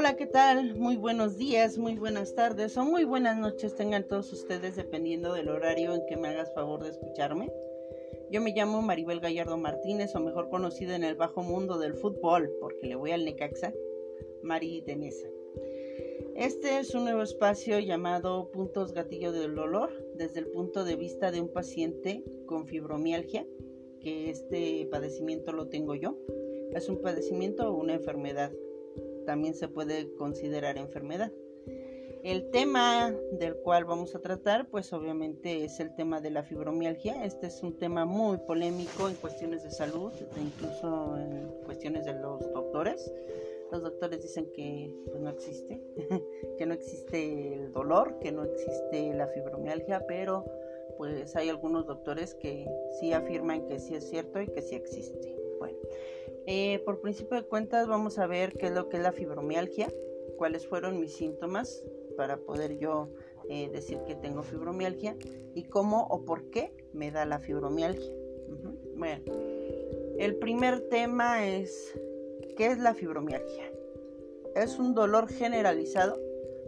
Hola, ¿qué tal? Muy buenos días, muy buenas tardes o muy buenas noches tengan todos ustedes dependiendo del horario en que me hagas favor de escucharme. Yo me llamo Maribel Gallardo Martínez o mejor conocida en el bajo mundo del fútbol porque le voy al Necaxa, Mari Denesa. Este es un nuevo espacio llamado Puntos Gatillo del Dolor desde el punto de vista de un paciente con fibromialgia, que este padecimiento lo tengo yo. Es un padecimiento o una enfermedad también se puede considerar enfermedad. El tema del cual vamos a tratar, pues obviamente es el tema de la fibromialgia. Este es un tema muy polémico en cuestiones de salud, e incluso en cuestiones de los doctores. Los doctores dicen que pues, no existe, que no existe el dolor, que no existe la fibromialgia, pero pues hay algunos doctores que sí afirman que sí es cierto y que sí existe. Bueno, eh, por principio de cuentas vamos a ver qué es lo que es la fibromialgia, cuáles fueron mis síntomas para poder yo eh, decir que tengo fibromialgia y cómo o por qué me da la fibromialgia. Bueno, el primer tema es ¿qué es la fibromialgia? Es un dolor generalizado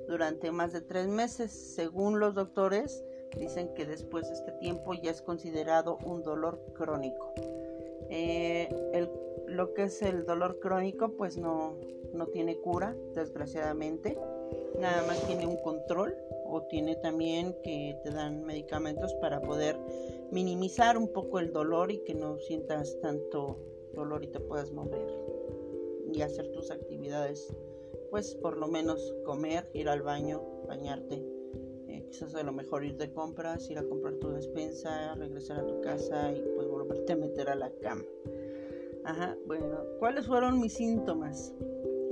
durante más de tres meses. Según los doctores, dicen que después de este tiempo ya es considerado un dolor crónico. Eh, el lo que es el dolor crónico pues no, no tiene cura, desgraciadamente. Nada más tiene un control o tiene también que te dan medicamentos para poder minimizar un poco el dolor y que no sientas tanto dolor y te puedas mover y hacer tus actividades. Pues por lo menos comer, ir al baño, bañarte. Eh, quizás a lo mejor ir de compras, ir a comprar tu despensa, regresar a tu casa y pues volverte a meter a la cama. Ajá, bueno, ¿cuáles fueron mis síntomas?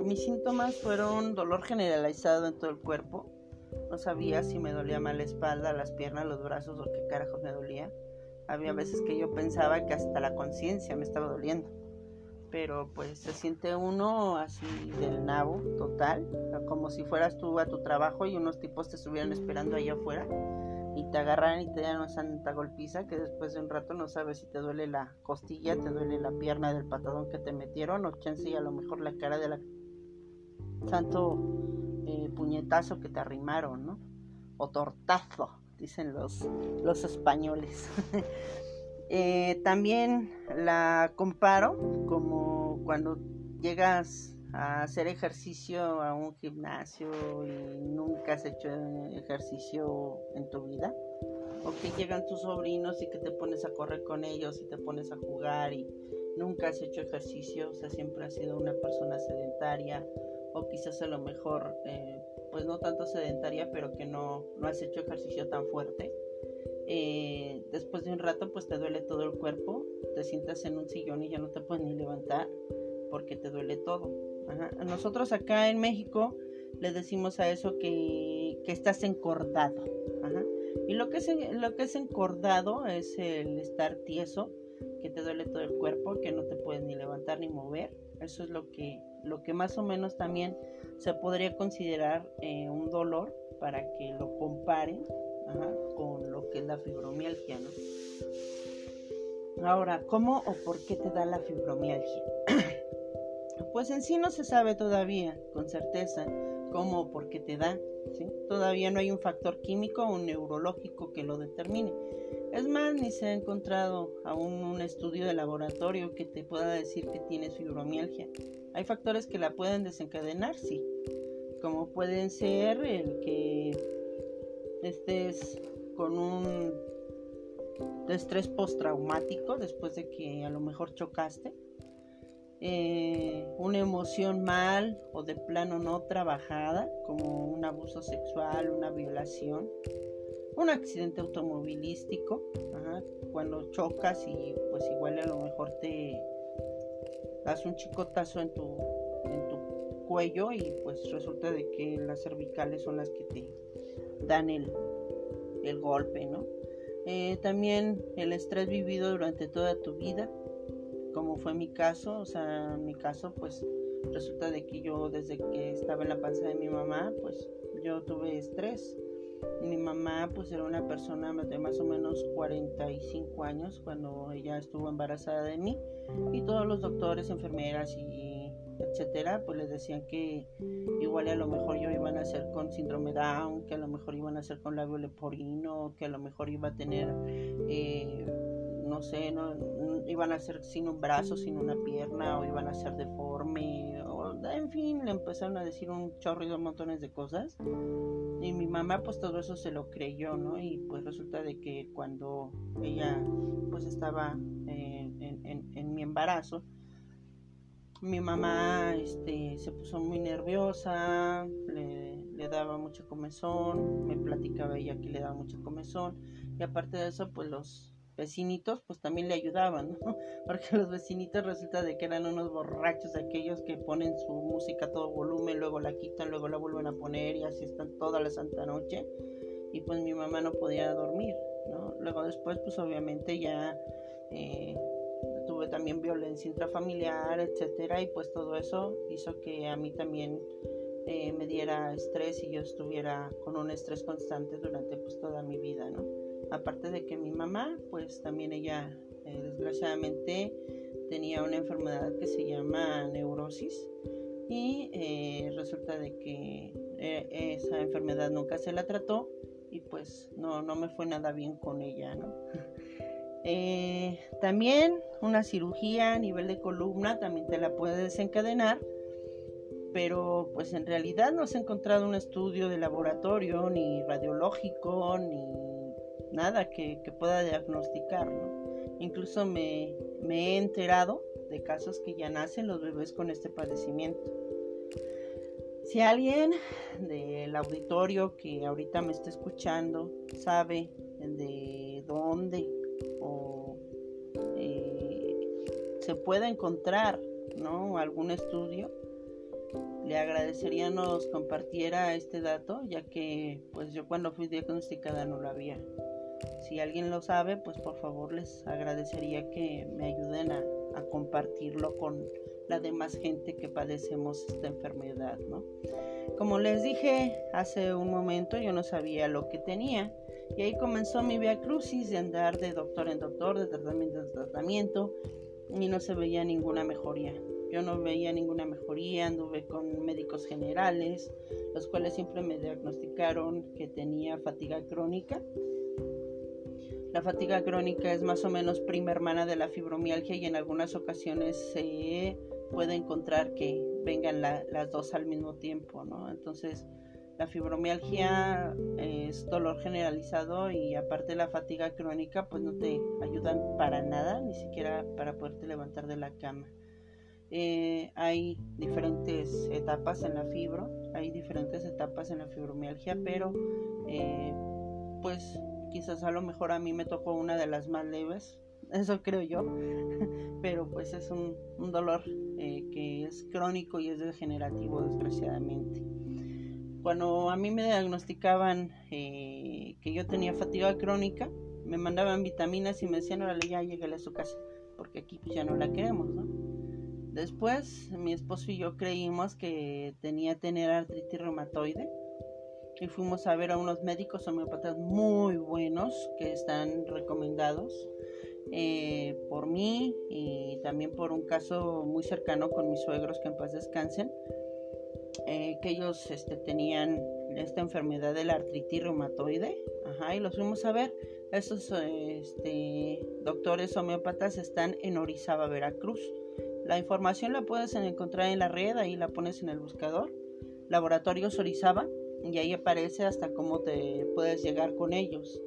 Mis síntomas fueron dolor generalizado en todo el cuerpo. No sabía si me dolía mal la espalda, las piernas, los brazos o qué carajos me dolía. Había veces que yo pensaba que hasta la conciencia me estaba doliendo. Pero pues se siente uno así del nabo total, como si fueras tú a tu trabajo y unos tipos te estuvieran esperando allá afuera y te agarran y te dan una santa golpiza que después de un rato no sabes si te duele la costilla, te duele la pierna del patadón que te metieron o chance y a lo mejor la cara de la santo eh, puñetazo que te arrimaron, ¿no? O tortazo, dicen los, los españoles. Eh, también la comparo como cuando llegas a hacer ejercicio a un gimnasio y nunca has hecho ejercicio en tu vida. O que llegan tus sobrinos y que te pones a correr con ellos y te pones a jugar y nunca has hecho ejercicio, o sea, siempre has sido una persona sedentaria o quizás a lo mejor, eh, pues no tanto sedentaria, pero que no, no has hecho ejercicio tan fuerte. Eh, después de un rato, pues te duele todo el cuerpo, te sientas en un sillón y ya no te puedes ni levantar porque te duele todo. Nosotros acá en México le decimos a eso que, estás encordado. Y lo que, es, lo que es encordado es el estar tieso, que te duele todo el cuerpo, que no te puedes ni levantar ni mover. Eso es lo que, lo que más o menos también se podría considerar eh, un dolor para que lo comparen con lo que es la fibromialgia. Ahora, ¿cómo o por qué te da la fibromialgia? Pues en sí no se sabe todavía con certeza cómo o por qué te da. Todavía no hay un factor químico o neurológico que lo determine. Es más, ni se ha encontrado aún un estudio de laboratorio que te pueda decir que tienes fibromialgia. Hay factores que la pueden desencadenar, sí, como pueden ser el que estés con un estrés postraumático después de que a lo mejor chocaste eh, una emoción mal o de plano no trabajada, como un abuso sexual, una violación, un accidente automovilístico, cuando chocas y pues igual a lo mejor te das un chicotazo en tu, en tu cuello y pues resulta de que las cervicales son las que te dan el, el golpe, ¿no? Eh, también el estrés vivido durante toda tu vida, como fue mi caso, o sea, mi caso pues resulta de que yo desde que estaba en la panza de mi mamá, pues yo tuve estrés. Mi mamá pues era una persona de más o menos 45 años cuando ella estuvo embarazada de mí y todos los doctores, enfermeras y etcétera, pues les decían que igual a lo mejor yo iban a ser con síndrome Down, que a lo mejor iban a ser con labio leporino, que a lo mejor iba a tener, eh, no sé, no, iban a ser sin un brazo, sin una pierna, o iban a ser deforme, o en fin, le empezaron a decir un chorro de montones de cosas. Y mi mamá pues todo eso se lo creyó, ¿no? Y pues resulta de que cuando ella pues estaba eh, en, mi embarazo, mi mamá este, se puso muy nerviosa, le, le, daba mucha comezón, me platicaba ella que le daba mucha comezón y aparte de eso pues los vecinitos pues también le ayudaban, ¿no? Porque los vecinitos resulta de que eran unos borrachos aquellos que ponen su música a todo volumen, luego la quitan, luego la vuelven a poner y así están toda la santa noche y pues mi mamá no podía dormir, ¿no? Luego después pues obviamente ya eh, tuve también violencia intrafamiliar, etcétera y pues todo eso hizo que a mí también eh, me diera estrés y yo estuviera con un estrés constante durante pues toda mi vida, ¿no? Aparte de que mi mamá, pues también ella eh, desgraciadamente tenía una enfermedad que se llama neurosis y eh, resulta de que eh, esa enfermedad nunca se la trató y pues no, no me fue nada bien con ella, ¿no? también una cirugía a nivel de columna también te la puede desencadenar, pero pues en realidad no se ha encontrado un estudio de laboratorio, ni radiológico, ni nada que, pueda diagnosticar, Incluso me, he enterado de casos que ya nacen los bebés con este padecimiento. Si alguien del auditorio que ahorita me está escuchando sabe de dónde o eh, se puede encontrar ¿no? algún estudio, le agradecería nos compartiera este dato, ya que pues yo cuando fui diagnosticada no lo había. Si alguien lo sabe, pues por favor les agradecería que me ayuden a, compartirlo con la demás gente que padecemos esta enfermedad, ¿no? Como les dije hace un momento, yo no sabía lo que tenía y ahí comenzó mi via crucis de andar de doctor en doctor, de tratamiento en tratamiento y no se veía ninguna mejoría. Yo no veía ninguna mejoría, anduve con médicos generales, los cuales siempre me diagnosticaron que tenía fatiga crónica la fatiga crónica es más o menos prima hermana de la fibromialgia y en algunas ocasiones se puede encontrar que vengan las dos al mismo tiempo, ¿no? Entonces, la fibromialgia es dolor generalizado y aparte la fatiga crónica pues no te ayudan para nada, ni siquiera para poderte levantar de la cama. Eh, hay diferentes etapas en la fibro, hay diferentes etapas en la fibromialgia, pero eh, pues quizás a lo mejor a mí me tocó una de las más leves, eso creo yo, pero pues es un, dolor eh, que es crónico y es degenerativo desgraciadamente. Cuando a mí me diagnosticaban eh, que yo tenía fatiga crónica, me mandaban vitaminas y me decían, órale, ya llegué a su casa, porque aquí pues, ya no la queremos, ¿no? Después, mi esposo y yo creímos que tenía tener artritis reumatoide y fuimos a ver a unos médicos homeopatas muy buenos que están recomendados eh, por mí y también por un caso muy cercano con mis suegros que en paz descansen, eh, que ellos este, tenían esta enfermedad de la artritis reumatoide, ajá, y los fuimos a ver. Estos doctores homeópatas están en Orizaba, Veracruz. La información la puedes encontrar en la red, ahí la pones en el buscador. Laboratorios Orizaba y ahí aparece hasta cómo te puedes llegar con ellos.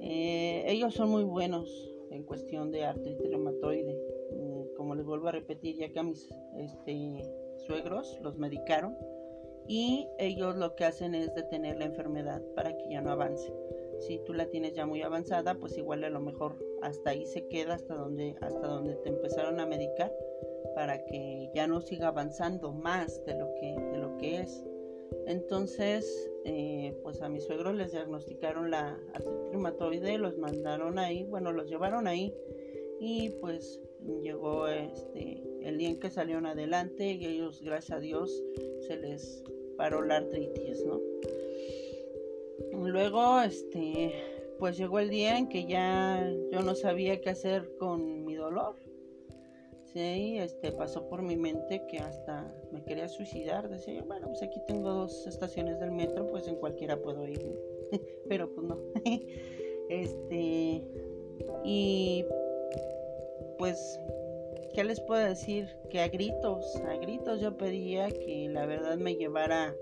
Eh, ellos son muy buenos en cuestión de artritis reumatoide. Mm, como les vuelvo a repetir, ya que a mis este, suegros los medicaron y ellos lo que hacen es detener la enfermedad para que ya no avance. Si tú la tienes ya muy avanzada, pues igual a lo mejor hasta ahí se queda, hasta donde, hasta donde te empezaron a medicar, para que ya no siga avanzando más de lo que, de lo que es. Entonces, eh, pues a mis suegros les diagnosticaron la artritis los mandaron ahí, bueno, los llevaron ahí y pues llegó este el día en que salieron adelante y ellos, gracias a Dios, se les paró la artritis, ¿no? Luego, este, pues llegó el día en que ya yo no sabía qué hacer con mi dolor Sí, este, pasó por mi mente que hasta me quería suicidar. Decía bueno, pues aquí tengo dos estaciones del metro, pues en cualquiera puedo ir. Pero pues no. este, y pues, ¿qué les puedo decir? Que a gritos, a gritos yo pedía que la verdad me llevara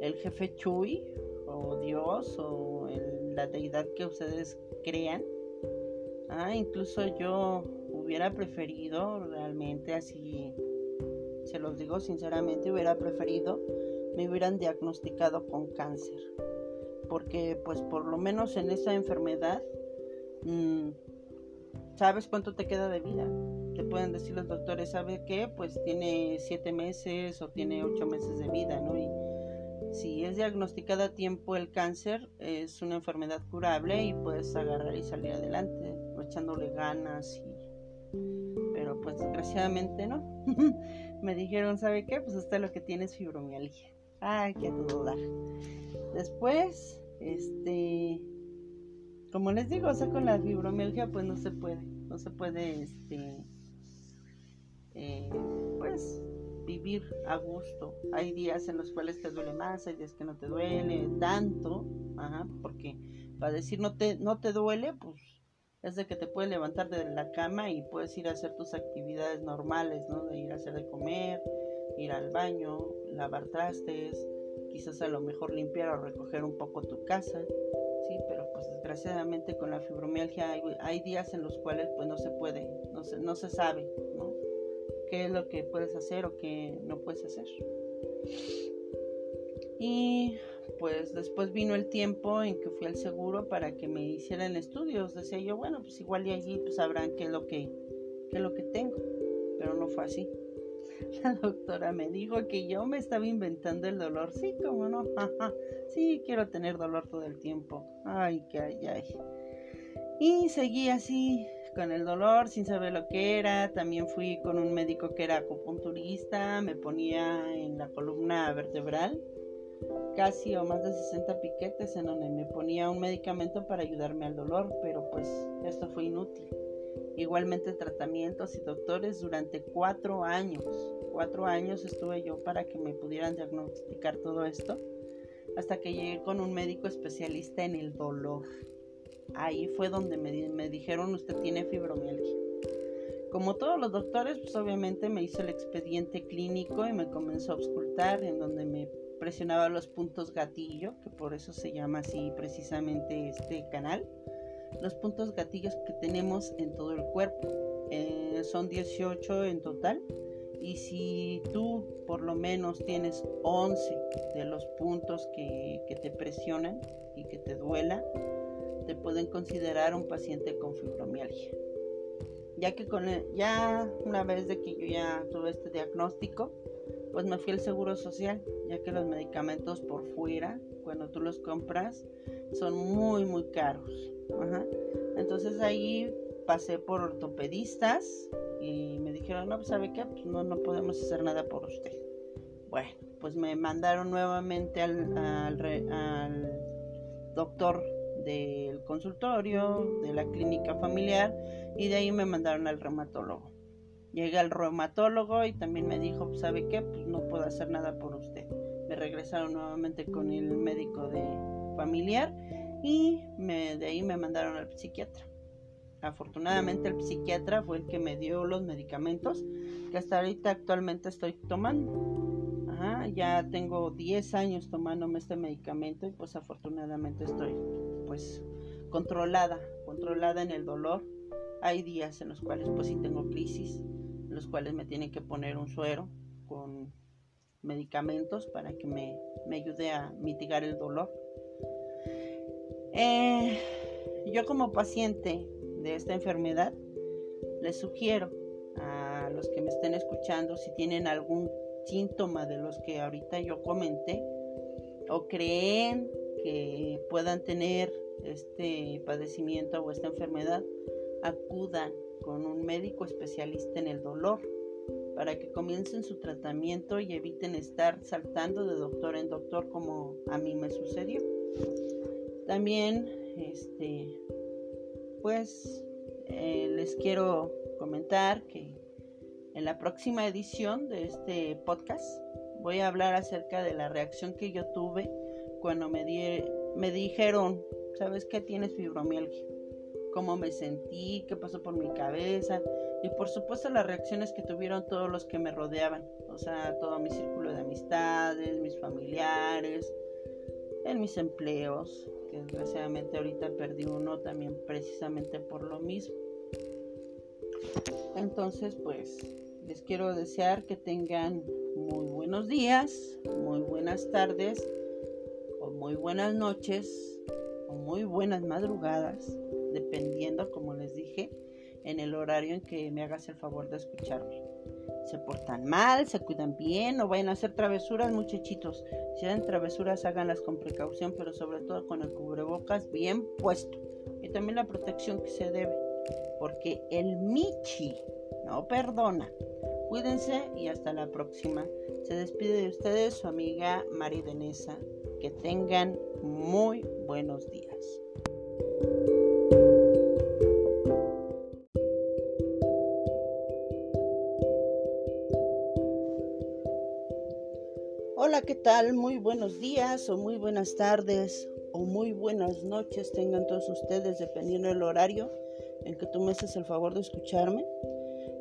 el jefe Chuy, o Dios, o la deidad que ustedes crean. Ah, incluso yo hubiera preferido realmente así, se los digo sinceramente, hubiera preferido me hubieran diagnosticado con cáncer. Porque pues por lo menos en esa enfermedad, mm, ¿sabes cuánto te queda de vida? Te pueden decir los doctores, ¿sabe qué? Pues tiene siete meses o tiene ocho meses de vida, ¿no? Y si es diagnosticada a tiempo el cáncer, es una enfermedad curable y puedes agarrar y salir adelante, echándole ganas y pues desgraciadamente no. me dijeron, ¿sabe qué? Pues usted lo que tiene es fibromialgia. Ay, qué dudar. Después, este, como les digo, o sea, con la fibromialgia pues no se puede, no se puede, este, eh, pues vivir a gusto. Hay días en los cuales te duele más, hay días que no te duele tanto, ajá, porque para decir no te, no te duele, pues es de que te puedes levantar de la cama y puedes ir a hacer tus actividades normales, ¿no? De ir a hacer de comer, ir al baño, lavar trastes, quizás a lo mejor limpiar o recoger un poco tu casa, sí, pero pues desgraciadamente con la fibromialgia hay, días en los cuales pues no se puede, no se, no se sabe, ¿no? qué es lo que puedes hacer o qué no puedes hacer. Y pues después vino el tiempo en que fui al seguro para que me hicieran estudios. Decía yo, bueno, pues igual y allí pues sabrán qué es lo que, qué es lo que tengo. Pero no fue así. La doctora me dijo que yo me estaba inventando el dolor. Sí, como no. sí, quiero tener dolor todo el tiempo. Ay, que ay, ay. Y seguí así con el dolor sin saber lo que era. También fui con un médico que era acupunturista, me ponía en la columna vertebral casi o más de 60 piquetes en donde me ponía un medicamento para ayudarme al dolor, pero pues esto fue inútil. Igualmente tratamientos y doctores durante cuatro años. Cuatro años estuve yo para que me pudieran diagnosticar todo esto, hasta que llegué con un médico especialista en el dolor ahí fue donde me, dijeron usted tiene fibromialgia. Como todos los doctores, pues obviamente me hizo el expediente clínico y me comenzó a auscultar en donde me presionaba los puntos gatillo, que por eso se llama así precisamente este canal. Los puntos gatillos que tenemos en todo el cuerpo. Eh, son 18 en total. Y si tú por lo menos tienes 11 de los puntos que, que te presionan y que te duela, te pueden considerar un paciente con fibromialgia. Ya que con ya una vez de que yo ya tuve este diagnóstico, pues me fui al seguro social, ya que los medicamentos por fuera, cuando tú los compras, son muy muy caros. Entonces ahí pasé por ortopedistas y me dijeron, no, pues sabe qué, pues no, no podemos hacer nada por usted. Bueno, pues me mandaron nuevamente al, al doctor del consultorio, de la clínica familiar y de ahí me mandaron al reumatólogo. Llegué al reumatólogo y también me dijo, ¿sabe qué? Pues no puedo hacer nada por usted. Me regresaron nuevamente con el médico de familiar y me, de ahí me mandaron al psiquiatra. Afortunadamente el psiquiatra fue el que me dio los medicamentos que hasta ahorita actualmente estoy tomando. ya tengo 10 años tomándome este medicamento y pues afortunadamente estoy pues controlada, controlada en el dolor. Hay días en los cuales pues sí tengo crisis, los cuales me tienen que poner un suero con medicamentos para que me, ayude a mitigar el dolor. Eh, yo como paciente de esta enfermedad les sugiero a los que me estén escuchando si tienen algún síntoma de los que ahorita yo comenté o creen que puedan tener este padecimiento o esta enfermedad, acudan con un médico especialista en el dolor para que comiencen su tratamiento y eviten estar saltando de doctor en doctor como a mí me sucedió. También, este, pues, eh, les quiero comentar que En la próxima edición de este podcast voy a hablar acerca de la reacción que yo tuve cuando me, me dijeron, ¿sabes qué? Tienes fibromialgia. Cómo me sentí, qué pasó por mi cabeza y por supuesto las reacciones que tuvieron todos los que me rodeaban, o sea, todo mi círculo de amistades, mis familiares, en mis empleos, que desgraciadamente ahorita perdí uno también precisamente por lo mismo. Entonces, pues les quiero desear que tengan muy buenos días, muy buenas tardes o muy buenas noches o muy buenas madrugadas, dependiendo, como les dije, en el horario en que me hagas el favor de escucharme. Se portan mal, se cuidan bien, no vayan a hacer travesuras, muchachitos. Si hacen travesuras, háganlas con precaución, pero sobre todo con el cubrebocas bien puesto. Y también la protección que se debe, porque el Michi no perdona. Cuídense y hasta la próxima. Se despide de ustedes su amiga Mari Denesa. Que tengan muy buenos días. Tal? Muy buenos días o muy buenas tardes o muy buenas noches tengan todos ustedes dependiendo del horario en que tú me haces el favor de escucharme.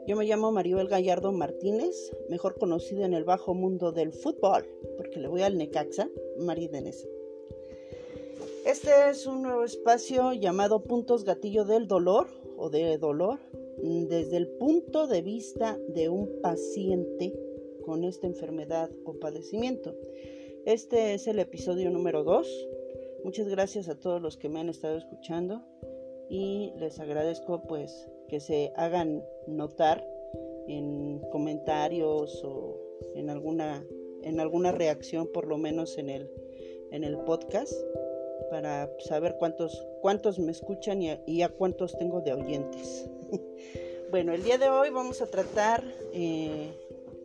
Yo me llamo Maribel Gallardo Martínez, mejor conocida en el bajo mundo del fútbol, porque le voy al Necaxa, Mari Este es un nuevo espacio llamado Puntos Gatillo del Dolor o de Dolor, desde el punto de vista de un paciente con esta enfermedad o padecimiento. Este es el episodio número 2. Muchas gracias a todos los que me han estado escuchando y les agradezco pues que se hagan notar en comentarios o en alguna en alguna reacción por lo menos en el en el podcast para saber cuántos cuántos me escuchan y a, cuántos tengo de oyentes bueno el día de hoy vamos a tratar eh,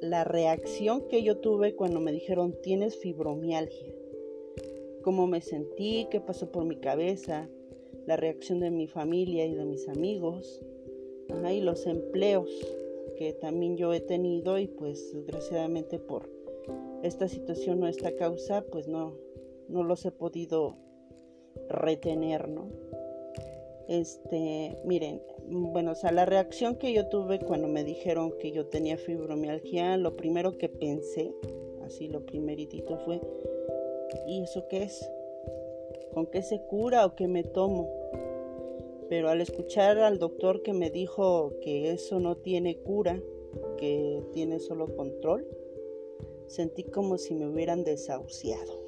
la reacción que yo tuve cuando me dijeron tienes fibromialgia cómo me sentí qué pasó por mi cabeza la reacción de mi familia y de mis amigos y los empleos que también yo he tenido y pues desgraciadamente por esta situación o esta causa pues no, no los he podido retener, ¿no? Este, miren, bueno, o sea, la reacción que yo tuve cuando me dijeron que yo tenía fibromialgia, lo primero que pensé, así lo primeritito fue, ¿y eso qué es? ¿Con qué se cura o qué me tomo? Pero al escuchar al doctor que me dijo que eso no tiene cura, que tiene solo control, sentí como si me hubieran desahuciado.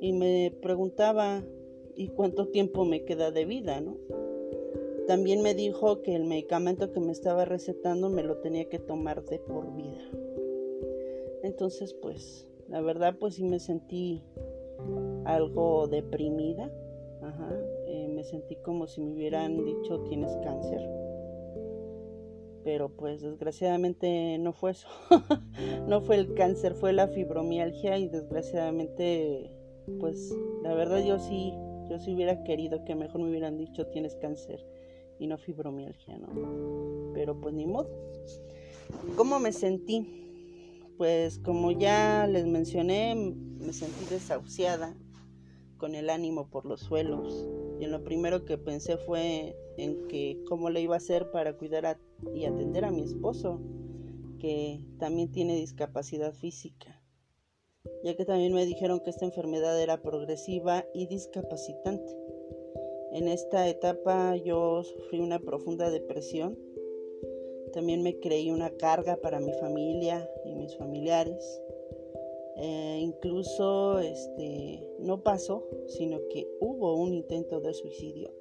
Y me preguntaba, ¿y cuánto tiempo me queda de vida, no? También me dijo que el medicamento que me estaba recetando me lo tenía que tomar de por vida. Entonces, pues, la verdad, pues sí me sentí algo deprimida. Ajá sentí como si me hubieran dicho tienes cáncer. Pero pues desgraciadamente no fue eso. no fue el cáncer, fue la fibromialgia y desgraciadamente pues la verdad yo sí, yo sí hubiera querido que mejor me hubieran dicho tienes cáncer y no fibromialgia, ¿no? Pero pues ni modo. ¿Cómo me sentí? Pues como ya les mencioné, me sentí desahuciada, con el ánimo por los suelos. Y lo primero que pensé fue en que cómo le iba a hacer para cuidar y atender a mi esposo, que también tiene discapacidad física, ya que también me dijeron que esta enfermedad era progresiva y discapacitante. En esta etapa yo sufrí una profunda depresión. También me creí una carga para mi familia y mis familiares. Eh, incluso este, no pasó, sino que hubo un intento de suicidio.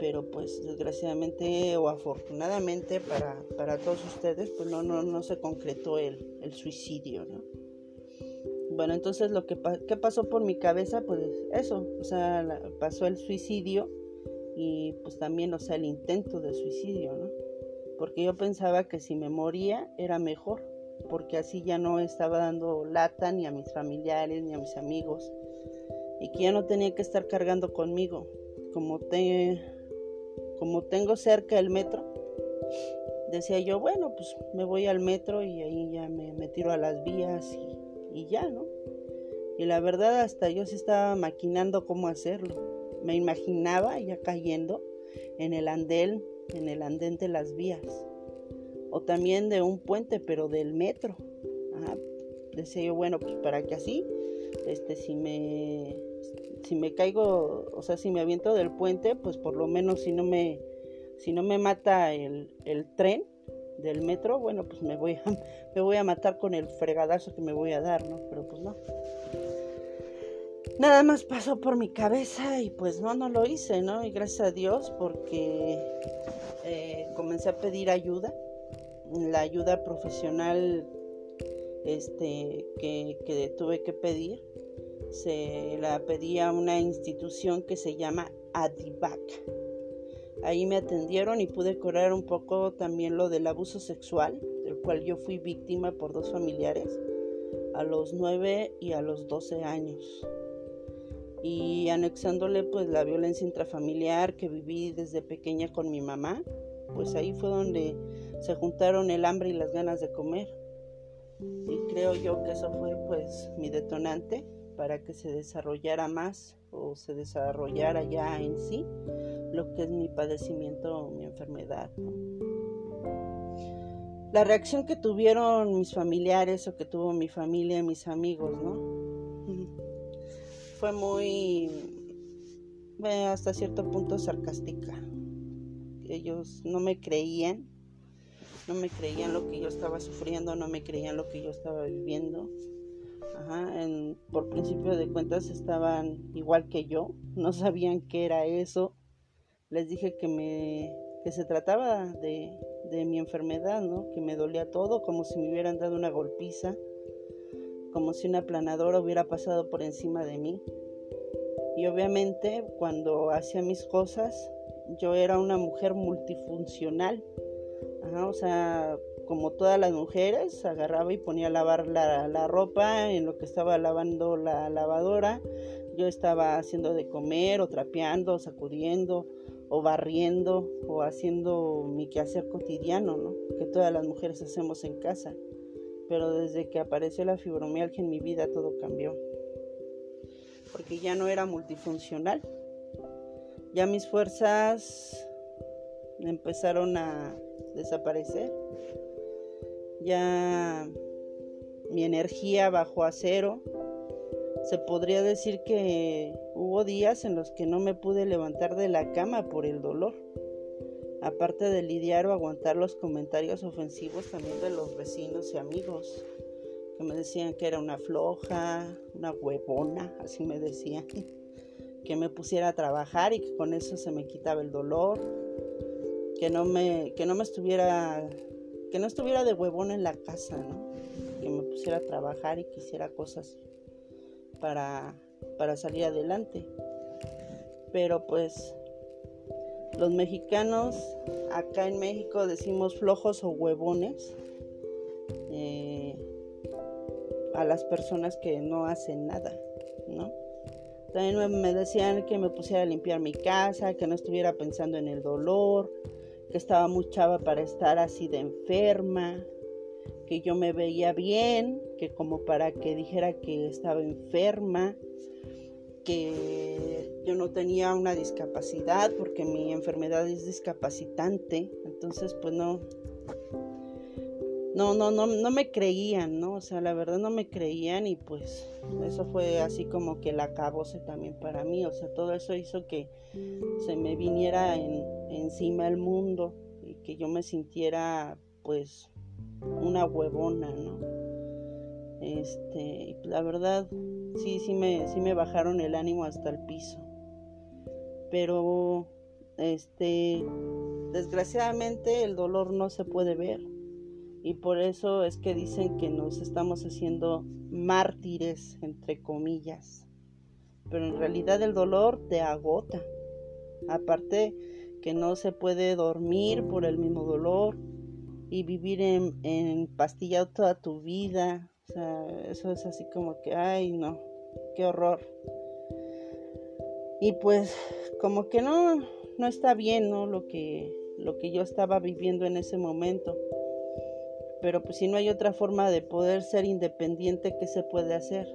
Pero pues desgraciadamente o afortunadamente para, para todos ustedes, pues no, no, no se concretó el, el suicidio, ¿no? Bueno, entonces lo que ¿qué pasó por mi cabeza, pues eso, o sea, pasó el suicidio y pues también, o sea, el intento de suicidio, ¿no? Porque yo pensaba que si me moría era mejor, porque así ya no estaba dando lata ni a mis familiares ni a mis amigos y que ya no tenía que estar cargando conmigo. Como, te, como tengo cerca el metro, decía yo, bueno, pues me voy al metro y ahí ya me, tiro a las vías y ya, ¿no? Y la verdad hasta yo sí estaba maquinando cómo hacerlo. Me imaginaba ya cayendo en el andén, en el andén de las vías. O también de un puente, pero del metro. decía yo, bueno, pues para que así, este, si me, si me caigo, o sea, si me aviento del puente, pues por lo menos si no me, si no me mata el, el tren del metro, bueno, pues me voy, a, me voy a matar con el fregadazo que me voy a dar, ¿no? Pero pues no. Nada más pasó por mi cabeza y pues no, no lo hice, ¿no? Y gracias a Dios porque eh, comencé a pedir ayuda, la ayuda profesional este, que, que tuve que pedir, se la pedí a una institución que se llama ADIVAC. Ahí me atendieron y pude curar un poco también lo del abuso sexual, del cual yo fui víctima por dos familiares a los 9 y a los 12 años y anexándole pues la violencia intrafamiliar que viví desde pequeña con mi mamá, pues ahí fue donde se juntaron el hambre y las ganas de comer. Y creo yo que eso fue pues mi detonante para que se desarrollara más o se desarrollara ya en sí lo que es mi padecimiento o mi enfermedad. La reacción que tuvieron mis familiares o que tuvo mi familia mis amigos, ¿no? Fue muy, hasta cierto punto sarcástica. Ellos no me creían, no me creían lo que yo estaba sufriendo, no me creían lo que yo estaba viviendo. por principio de cuentas estaban igual que yo, no sabían qué era eso. Les dije que me que se trataba de, de mi enfermedad, ¿no? Que me dolía todo, como si me hubieran dado una golpiza como si una planadora hubiera pasado por encima de mí. Y obviamente cuando hacía mis cosas, yo era una mujer multifuncional. o sea, como todas las mujeres, agarraba y ponía a lavar la, la ropa en lo que estaba lavando la lavadora. Yo estaba haciendo de comer o trapeando, o sacudiendo o barriendo o haciendo mi quehacer cotidiano, ¿no? Que todas las mujeres hacemos en casa pero desde que apareció la fibromialgia en mi vida todo cambió. Porque ya no era multifuncional. Ya mis fuerzas empezaron a desaparecer. Ya mi energía bajó a cero. Se podría decir que hubo días en los que no me pude levantar de la cama por el dolor aparte de lidiar o aguantar los comentarios ofensivos también de los vecinos y amigos, que me decían que era una floja, una huevona, así me decían, que me pusiera a trabajar y que con eso se me quitaba el dolor, que no me, que no me estuviera, que no estuviera de huevona en la casa, ¿no? que me pusiera a trabajar y que hiciera cosas para, para salir adelante. Pero pues los mexicanos acá en México decimos flojos o huevones eh, a las personas que no hacen nada, ¿no? También me decían que me pusiera a limpiar mi casa, que no estuviera pensando en el dolor, que estaba muy chava para estar así de enferma, que yo me veía bien, que como para que dijera que estaba enferma, que yo no tenía una discapacidad porque mi enfermedad es discapacitante, entonces pues no, no, no, no, no me creían, ¿no? O sea, la verdad no me creían y pues eso fue así como que la acabose también para mí, o sea, todo eso hizo que se me viniera en, encima el mundo y que yo me sintiera pues una huevona, ¿no? Este, la verdad, sí, sí me, sí me bajaron el ánimo hasta el piso. Pero, este, desgraciadamente el dolor no se puede ver. Y por eso es que dicen que nos estamos haciendo mártires, entre comillas. Pero en realidad el dolor te agota. Aparte que no se puede dormir por el mismo dolor y vivir en, en pastillado toda tu vida, o sea, eso es así como que, ay, no, qué horror. Y pues como que no, no está bien, ¿no? Lo que, lo que yo estaba viviendo en ese momento. Pero pues si no hay otra forma de poder ser independiente, ¿qué se puede hacer?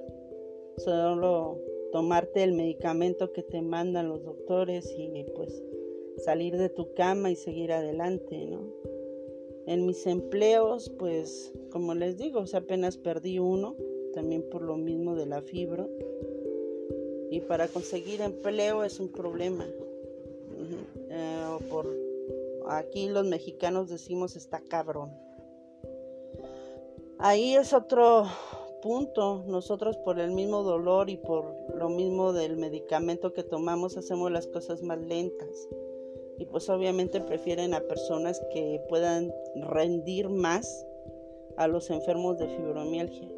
Solo tomarte el medicamento que te mandan los doctores y pues salir de tu cama y seguir adelante, ¿no? En mis empleos, pues como les digo, apenas perdí uno, también por lo mismo de la fibra. Y para conseguir empleo es un problema. Eh, por aquí los mexicanos decimos está cabrón. Ahí es otro punto. Nosotros por el mismo dolor y por lo mismo del medicamento que tomamos hacemos las cosas más lentas y pues obviamente prefieren a personas que puedan rendir más a los enfermos de fibromialgia.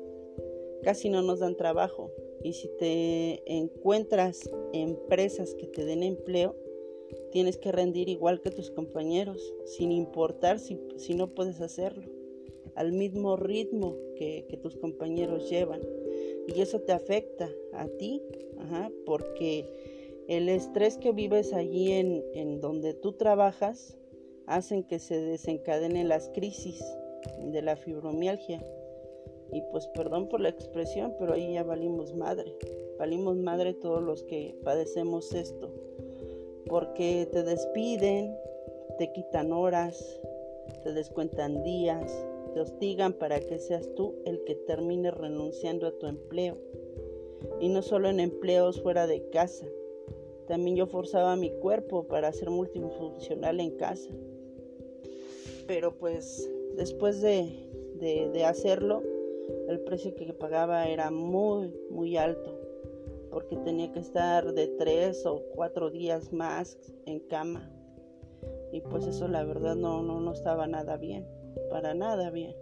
Casi no nos dan trabajo y si te encuentras empresas que te den empleo, tienes que rendir igual que tus compañeros, sin importar si, si no puedes hacerlo, al mismo ritmo que, que, tus compañeros llevan. Y eso te afecta a ti, ajá, porque el estrés que vives allí en, donde tú trabajas hacen que se desencadenen las crisis de la fibromialgia. Y pues perdón por la expresión, pero ahí ya valimos madre. Valimos madre todos los que padecemos esto. Porque te despiden, te quitan horas, te descuentan días, te hostigan para que seas tú el que termine renunciando a tu empleo. Y no solo en empleos fuera de casa, también yo forzaba mi cuerpo para ser multifuncional en casa. Pero pues después de, de, hacerlo, el precio que pagaba era muy, muy alto. Porque tenía que estar de tres o cuatro días más en cama. Y pues eso la verdad no, no, no estaba nada bien. Para nada bien.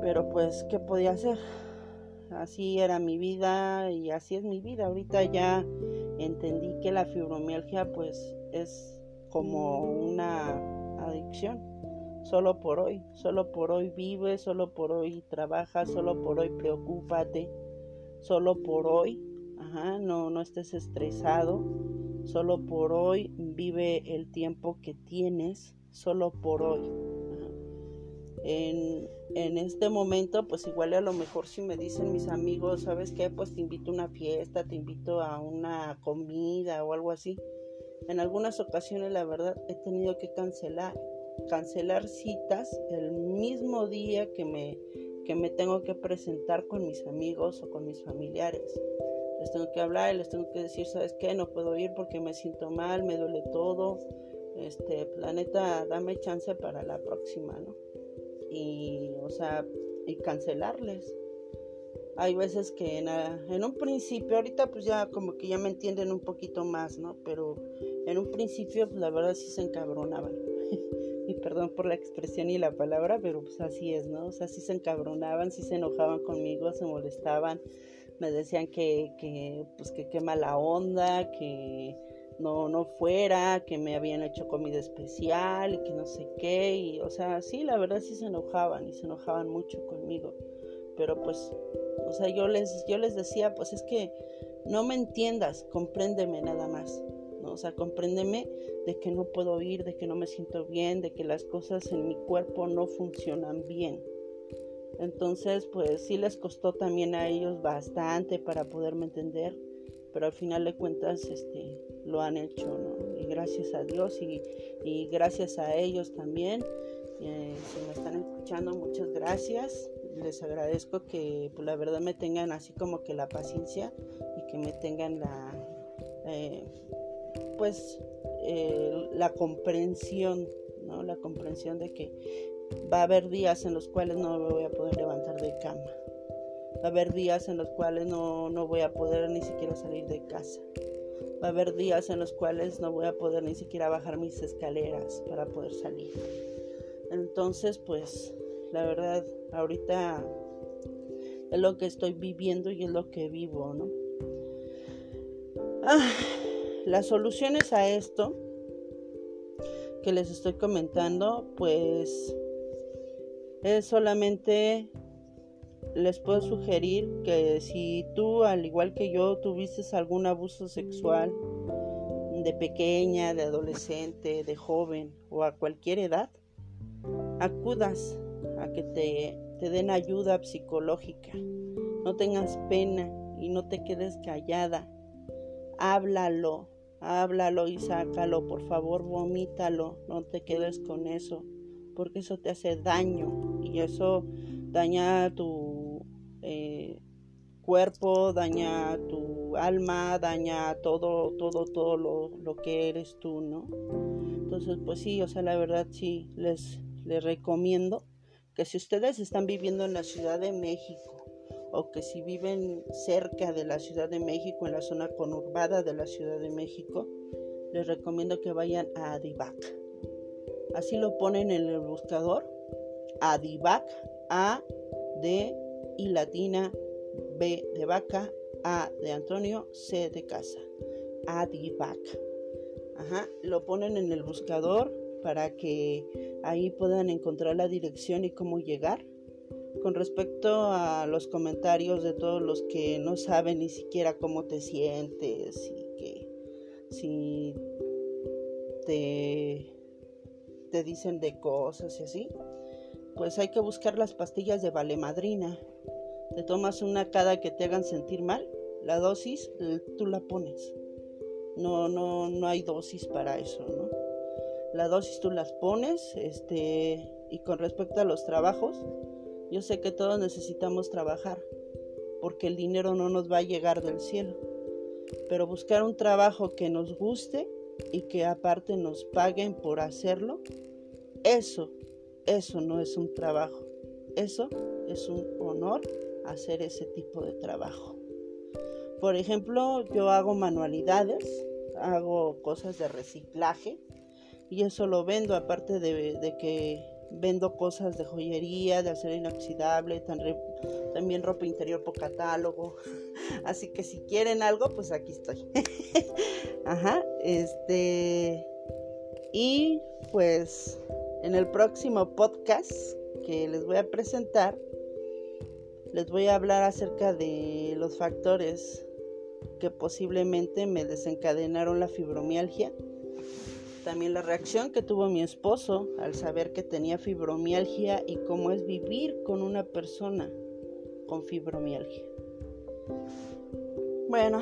Pero pues, ¿qué podía hacer? así era mi vida y así es mi vida. Ahorita ya entendí que la fibromialgia pues es como una adicción. Solo por hoy, solo por hoy vive, solo por hoy trabaja, solo por hoy preocúpate, solo por hoy, ajá, no, no estés estresado, solo por hoy vive el tiempo que tienes, solo por hoy en, en, este momento, pues igual a lo mejor si me dicen mis amigos, ¿sabes qué? Pues te invito a una fiesta, te invito a una comida o algo así. En algunas ocasiones, la verdad, he tenido que cancelar, cancelar citas el mismo día que me, que me tengo que presentar con mis amigos o con mis familiares. Les tengo que hablar y les tengo que decir, ¿sabes qué? No puedo ir porque me siento mal, me duele todo. Este, planeta, dame chance para la próxima, ¿no? y, o sea, y cancelarles. Hay veces que en, en, un principio, ahorita pues ya como que ya me entienden un poquito más, ¿no? Pero en un principio pues la verdad sí se encabronaban. y perdón por la expresión y la palabra, pero pues así es, ¿no? O sea, sí se encabronaban, sí se enojaban conmigo, se molestaban, me decían que, que pues que qué mala onda, que no, no fuera, que me habían hecho comida especial y que no sé qué, y o sea, sí, la verdad sí se enojaban y se enojaban mucho conmigo, pero pues, o sea, yo les, yo les decía, pues es que no me entiendas, compréndeme nada más. O sea, compréndeme de que no puedo ir, de que no me siento bien, de que las cosas en mi cuerpo no funcionan bien. Entonces, pues sí les costó también a ellos bastante para poderme entender pero al final de cuentas este, lo han hecho, ¿no? Y gracias a Dios y, y gracias a ellos también. Eh, si me están escuchando, muchas gracias. Les agradezco que pues, la verdad me tengan así como que la paciencia y que me tengan la, eh, pues, eh, la comprensión, ¿no? La comprensión de que va a haber días en los cuales no me voy a poder levantar de cama Va a haber días en los cuales no, voy a poder ni siquiera salir de casa. Va a haber días en los cuales no voy a poder ni siquiera bajar mis escaleras para poder salir. Entonces, pues, la verdad, ahorita es lo que estoy viviendo y es lo que vivo, ¿no? Ah, las soluciones a esto que les estoy comentando, pues, es solamente les puedo sugerir que si tú, al igual que yo, tuviste algún abuso sexual de pequeña, de adolescente, de joven o a cualquier edad, acudas a que te, te den ayuda psicológica. No tengas pena y no te quedes callada. Háblalo, háblalo y sácalo, por favor, vomítalo, no te quedes con eso, porque eso te hace daño y eso daña tu eh, cuerpo, daña tu alma, daña todo, todo, todo lo, lo, que eres tú, ¿no? Entonces, pues sí, o sea, la verdad sí, les, les recomiendo que si ustedes están viviendo en la Ciudad de México, o que si viven cerca de la Ciudad de México, en la zona conurbada de la Ciudad de México, les recomiendo que vayan a Adivac. Así lo ponen en el buscador. Adivac, A de y latina, B de vaca, A de Antonio, C de casa. Adivac. Ajá, lo ponen en el buscador para que ahí puedan encontrar la dirección y cómo llegar con respecto a los comentarios de todos los que no saben ni siquiera cómo te sientes y que si te, te dicen de cosas y así, pues hay que buscar las pastillas de valemadrina. Te tomas una cada que te hagan sentir mal, la dosis tú la pones. No, no, no hay dosis para eso, ¿no? La dosis tú las pones, este, y con respecto a los trabajos, yo sé que todos necesitamos trabajar, porque el dinero no nos va a llegar del cielo. Pero buscar un trabajo que nos guste y que aparte nos paguen por hacerlo, eso, eso no es un trabajo. Eso es un honor hacer ese tipo de trabajo. Por ejemplo, yo hago manualidades, hago cosas de reciclaje y eso lo vendo aparte de, de que Vendo cosas de joyería, de acero inoxidable, también ropa interior por catálogo. Así que si quieren algo, pues aquí estoy. Ajá, este. Y pues en el próximo podcast que les voy a presentar, les voy a hablar acerca de los factores que posiblemente me desencadenaron la fibromialgia también la reacción que tuvo mi esposo al saber que tenía fibromialgia y cómo es vivir con una persona con fibromialgia. Bueno,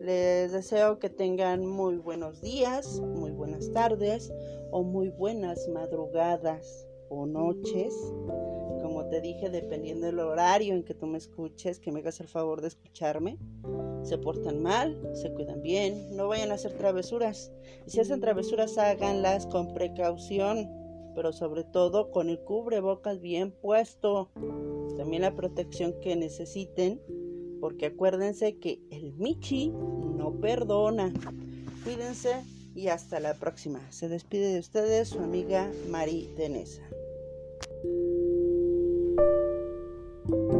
les deseo que tengan muy buenos días, muy buenas tardes o muy buenas madrugadas o noches. Te dije, dependiendo del horario en que tú me escuches, que me hagas el favor de escucharme se portan mal, se cuidan bien, no vayan a hacer travesuras. Y si hacen travesuras, háganlas con precaución, pero sobre todo con el cubrebocas bien puesto. También la protección que necesiten, porque acuérdense que el Michi no perdona. Cuídense y hasta la próxima. Se despide de ustedes su amiga Mari Denesa. Thank you.